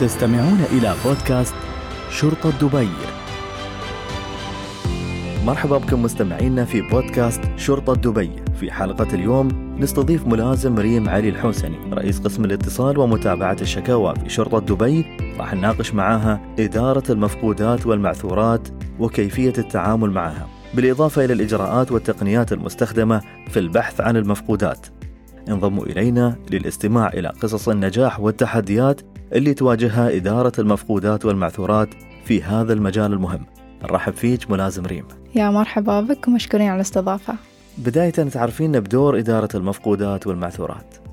تستمعون إلى بودكاست شرطة دبي. مرحبا بكم مستمعينا في بودكاست شرطة دبي. في حلقة اليوم نستضيف ملازم ريم علي الحوسني رئيس قسم الاتصال ومتابعة الشكاوى في شرطة دبي. راح نناقش معاها إدارة المفقودات والمعثورات وكيفية التعامل معها بالإضافة إلى الإجراءات والتقنيات المستخدمة في البحث عن المفقودات. انضموا إلينا للاستماع إلى قصص النجاح والتحديات اللي تواجهها إدارة المفقودات والمعثورات في هذا المجال المهم. نرحب فيك ملازم ريم. يا مرحبا بك ومشكورين على الاستضافة. بداية تعرفين بدور إدارة المفقودات والمعثورات.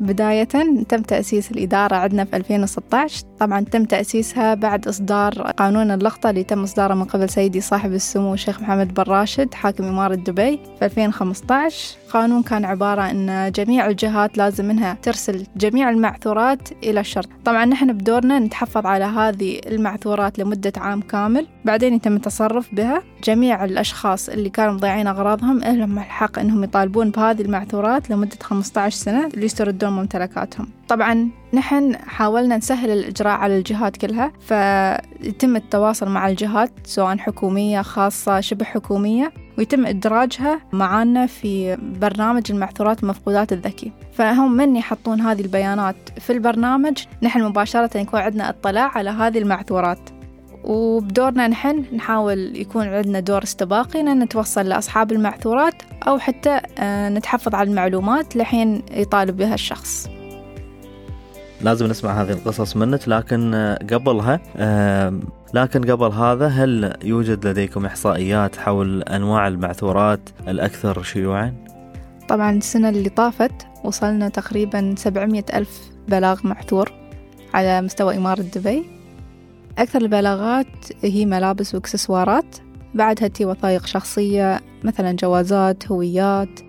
بداية تم تأسيس الإدارة عندنا في 2016 طبعا تم تأسيسها بعد إصدار قانون اللقطة اللي تم إصداره من قبل سيدي صاحب السمو الشيخ محمد بن راشد حاكم إمارة دبي في 2015 قانون كان عبارة أن جميع الجهات لازم منها ترسل جميع المعثورات إلى الشرطة طبعا نحن بدورنا نتحفظ على هذه المعثورات لمدة عام كامل. بعدين يتم التصرف بها. جميع الأشخاص اللي كانوا مضيعين أغراضهم لهم الحق أنهم يطالبون بهذه المعثورات لمدة 15 سنة. ليستردون ممتلكاتهم. طبعا نحن حاولنا نسهل الإجراء على الجهات كلها فيتم التواصل مع الجهات سواء حكومية خاصة شبه حكومية ويتم إدراجها معانا في برنامج المعثورات المفقودات الذكي. فهم من يحطون هذه البيانات في البرنامج؟ نحن مباشرة يكون عندنا اطلاع على هذه المعثورات وبدورنا نحن نحاول يكون عندنا دور استباقي أن نتوصل لأصحاب المعثورات أو حتى آه، نتحفظ على المعلومات لحين يطالب بها الشخص لازم نسمع هذه القصص منك لكن آه، قبلها آه، لكن قبل هذا هل يوجد لديكم إحصائيات حول أنواع المعثورات الأكثر شيوعا؟ طبعا السنة اللي طافت وصلنا تقريبا 700 ألف بلاغ معثور على مستوى إمارة دبي أكثر البلاغات هي ملابس وإكسسوارات بعدها تي وثائق شخصية مثلا جوازات هويات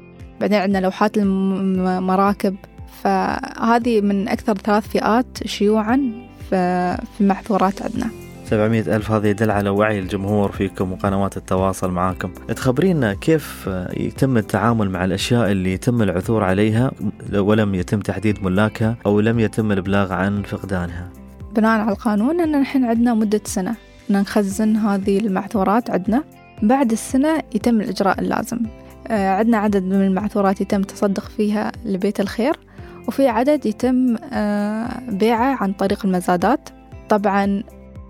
بعدين عندنا لوحات المراكب فهذه من أكثر ثلاث فئات شيوعا في المحظورات عندنا. 700 ألف هذا يدل على وعي الجمهور فيكم وقنوات التواصل معاكم. تخبرينا كيف يتم التعامل مع الأشياء اللي يتم العثور عليها ولم يتم تحديد ملاكها أو لم يتم الإبلاغ عن فقدانها؟ بناء على القانون أن نحن عندنا مدة سنة. أن نخزن هذه المعثورات عندنا. بعد السنة يتم الإجراء اللازم. آه، عندنا عدد من المعثورات يتم تصدق فيها لبيت الخير وفي عدد يتم آه، بيعه عن طريق المزادات. طبعا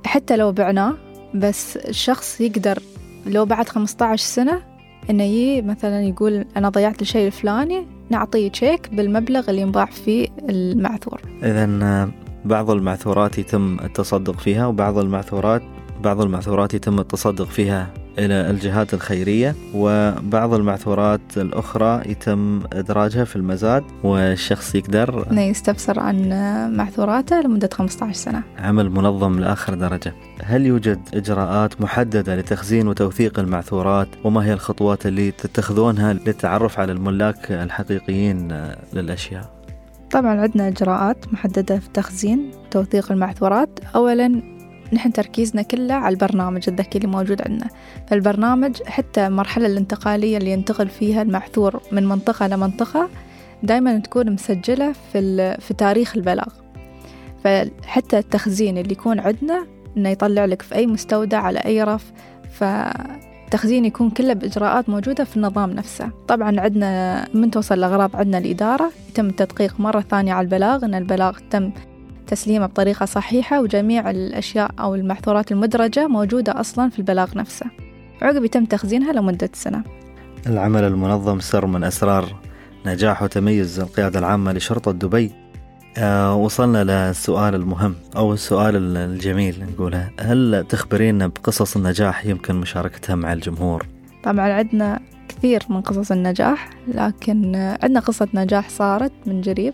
حتى لو بعناه بس الشخص يقدر لو بعد 15 سنة إنه يجي مثلا يقول أنا ضيعت الشيء الفلاني نعطيه تشيك بالمبلغ اللي ينباع فيه المعثور. إذا آه، بعض المعثورات يتم التصدق فيها وبعض المعثورات بعض المعثورات يتم التصدق فيها إلى الجهات الخيرية وبعض المعثورات الأخرى يتم إدراجها في المزاد والشخص يقدر أنه يستفسر عن معثوراته لمدة 15 سنة. عمل منظم لآخر درجة. هل يوجد إجراءات محددة لتخزين وتوثيق المعثورات؟ وما هي الخطوات اللي تتخذونها للتعرف على الملاك الحقيقيين للأشياء؟ طبعا عندنا إجراءات محددة في تخزين وتوثيق المعثورات أولا نحن تركيزنا كله على البرنامج الذكي اللي موجود عندنا. فالبرنامج حتى المرحلة الانتقالية اللي ينتقل فيها المعثور من منطقة لمنطقة دايما تكون مسجلة في, في تاريخ البلاغ. فحتى التخزين اللي يكون عندنا إنه يطلع لك في أي مستودع على أي رف. فالتخزين يكون كله بإجراءات موجودة في النظام نفسه. طبعا عندنا من توصل الأغراض عندنا الإدارة يتم التدقيق مرة ثانية على البلاغ إن البلاغ تم تسليمه بطريقة صحيحة وجميع الأشياء أو المحظورات المدرجة موجودة أصلا في البلاغ نفسه. عقب يتم تخزينها لمدة سنة. العمل المنظم سر من أسرار نجاح وتميز القيادة العامة لشرطة دبي. آه وصلنا للسؤال المهم أو السؤال الجميل نقوله. هل تخبرينا بقصص النجاح يمكن مشاركتها مع الجمهور؟ طبعا عندنا كثير من قصص النجاح لكن عندنا قصة نجاح صارت من قريب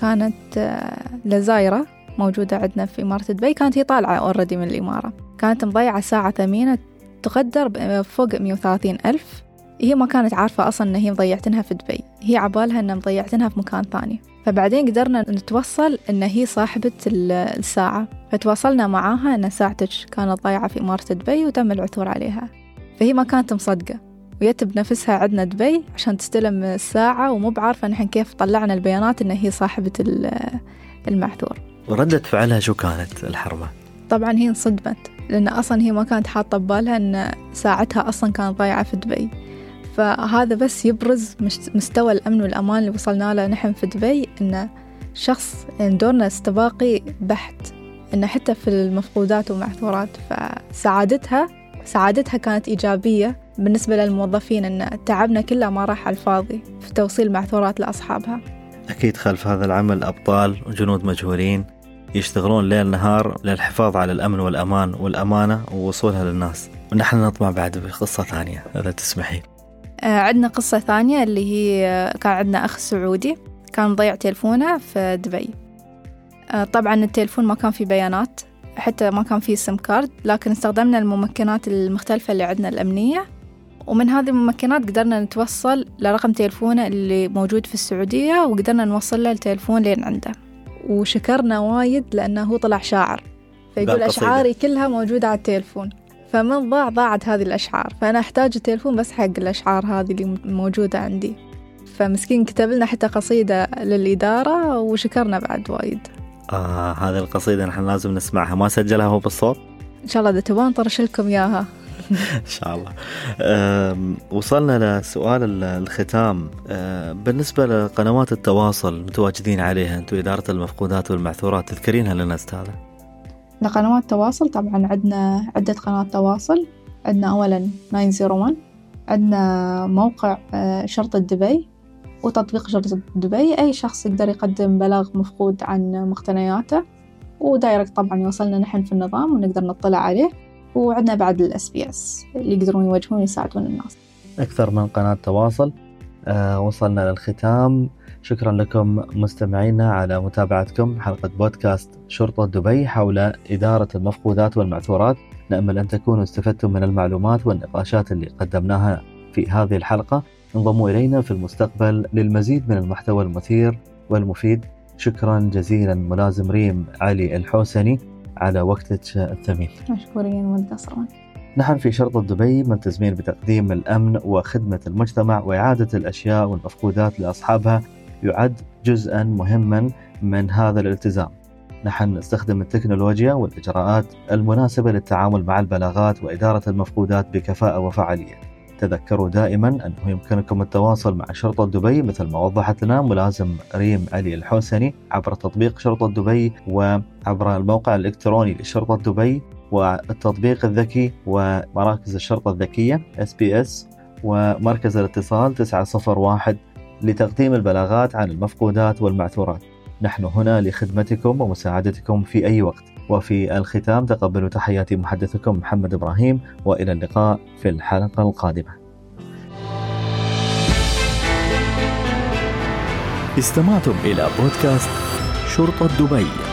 كانت آه، لزايرة موجودة عندنا في إمارة دبي كانت هي طالعة أوريدي من الإمارة. كانت مضيعة ساعة ثمينة تقدر فوق مية وثلاثين ألف هي ما كانت عارفة أصلا إن هي مضيعتنها في دبي. هي عبالها إن مضيعتنها في مكان ثاني. فبعدين قدرنا نتوصل إن هي صاحبة الساعة. فتواصلنا معاها إن ساعتك كانت ضايعة في إمارة دبي وتم العثور عليها. فهي ما كانت مصدقة. ويت بنفسها عندنا دبي عشان تستلم الساعة ومو بعارفة نحن كيف طلعنا البيانات إن هي صاحبة المعثور. وردة فعلها شو كانت الحرمة؟ طبعا هي انصدمت. لأن أصلا هي ما كانت حاطة ببالها أن ساعتها أصلا كانت ضايعة في دبي. فهذا بس يبرز مستوى الأمن والأمان اللي وصلنا له نحن في دبي أن شخص دورنا استباقي بحت أن حتى في المفقودات والمعثورات فسعادتها سعادتها كانت إيجابية بالنسبة للموظفين أن تعبنا كله ما راح على الفاضي في توصيل المعثورات لأصحابها. أكيد خلف هذا العمل أبطال وجنود مجهولين يشتغلون ليل نهار للحفاظ على الأمن والأمان والأمانة ووصولها للناس. ونحن نطمع بعد بقصة ثانية إذا تسمحين عندنا قصة ثانية اللي هي آه، كان عندنا أخ سعودي كان ضيع تلفونه في دبي. آه، طبعا التلفون ما كان فيه بيانات حتى ما كان فيه سم كارد لكن استخدمنا الممكنات المختلفة اللي عندنا الأمنية. ومن هذه الممكنات قدرنا نتوصل لرقم تلفونه اللي موجود في السعودية وقدرنا نوصل له التلفون لين عنده. وشكرنا وايد لأنه هو طلع شاعر. فيقول أشعاري كلها موجودة على التلفون فمن ضاع ضاعت هذه الأشعار. فأنا أحتاج التلفون بس حق الأشعار هذه اللي موجودة عندي. فمسكين كتب لنا حتى قصيدة للإدارة وشكرنا بعد وايد. آه هذه القصيدة نحن لازم نسمعها. ما سجلها هو بالصوت؟ إن شاء الله إذا تبون طرش لكم إياها. إن شاء الله. وصلنا لسؤال الختام. بالنسبة لقنوات التواصل المتواجدين عليها أنتم إدارة المفقودات والمعثورات تذكرينها لنا أستاذة لقنوات التواصل طبعا عندنا عدة قنوات تواصل. عندنا أولا 901 عندنا موقع آه، شرطة دبي وتطبيق شرطة دبي. أي شخص يقدر يقدم بلاغ مفقود عن مقتنياته و direct طبعا يوصلنا نحن في النظام ونقدر نطلع عليه. وعندنا بعد ال SPS اللي يقدرون يوجهون ويساعدون الناس. أكثر من قناة تواصل آه وصلنا للختام. شكرا لكم مستمعينا على متابعتكم حلقة بودكاست شرطة دبي حول إدارة المفقودات والمعثورات. نأمل أن تكونوا استفدتم من المعلومات والنقاشات اللي قدمناها في هذه الحلقة. انضموا إلينا في المستقبل للمزيد من المحتوى المثير والمفيد. شكرا جزيلا ملازم ريم علي الحوسني على وقتك الثمين. مشكورين والقصرا نحن في شرطة دبي ملتزمين بتقديم الأمن وخدمة المجتمع وإعادة الأشياء والمفقودات لأصحابها يعد جزءا مهما من هذا الالتزام. نحن نستخدم التكنولوجيا والإجراءات المناسبة للتعامل مع البلاغات وإدارة المفقودات بكفاءة وفعالية تذكروا دائما أنه يمكنكم التواصل مع شرطة دبي مثل ما وضحت لنا ملازم ريم علي الحوسني عبر تطبيق شرطة دبي وعبر الموقع الإلكتروني لشرطة دبي والتطبيق الذكي ومراكز الشرطة الذكية SBS ومركز الاتصال 901 لتقديم البلاغات عن المفقودات والمعثورات. نحن هنا لخدمتكم ومساعدتكم في أي وقت. وفي الختام تقبلوا تحياتي محدثكم محمد إبراهيم وإلى اللقاء في الحلقة القادمة. استمعتم إلى بودكاست شرطة دبي.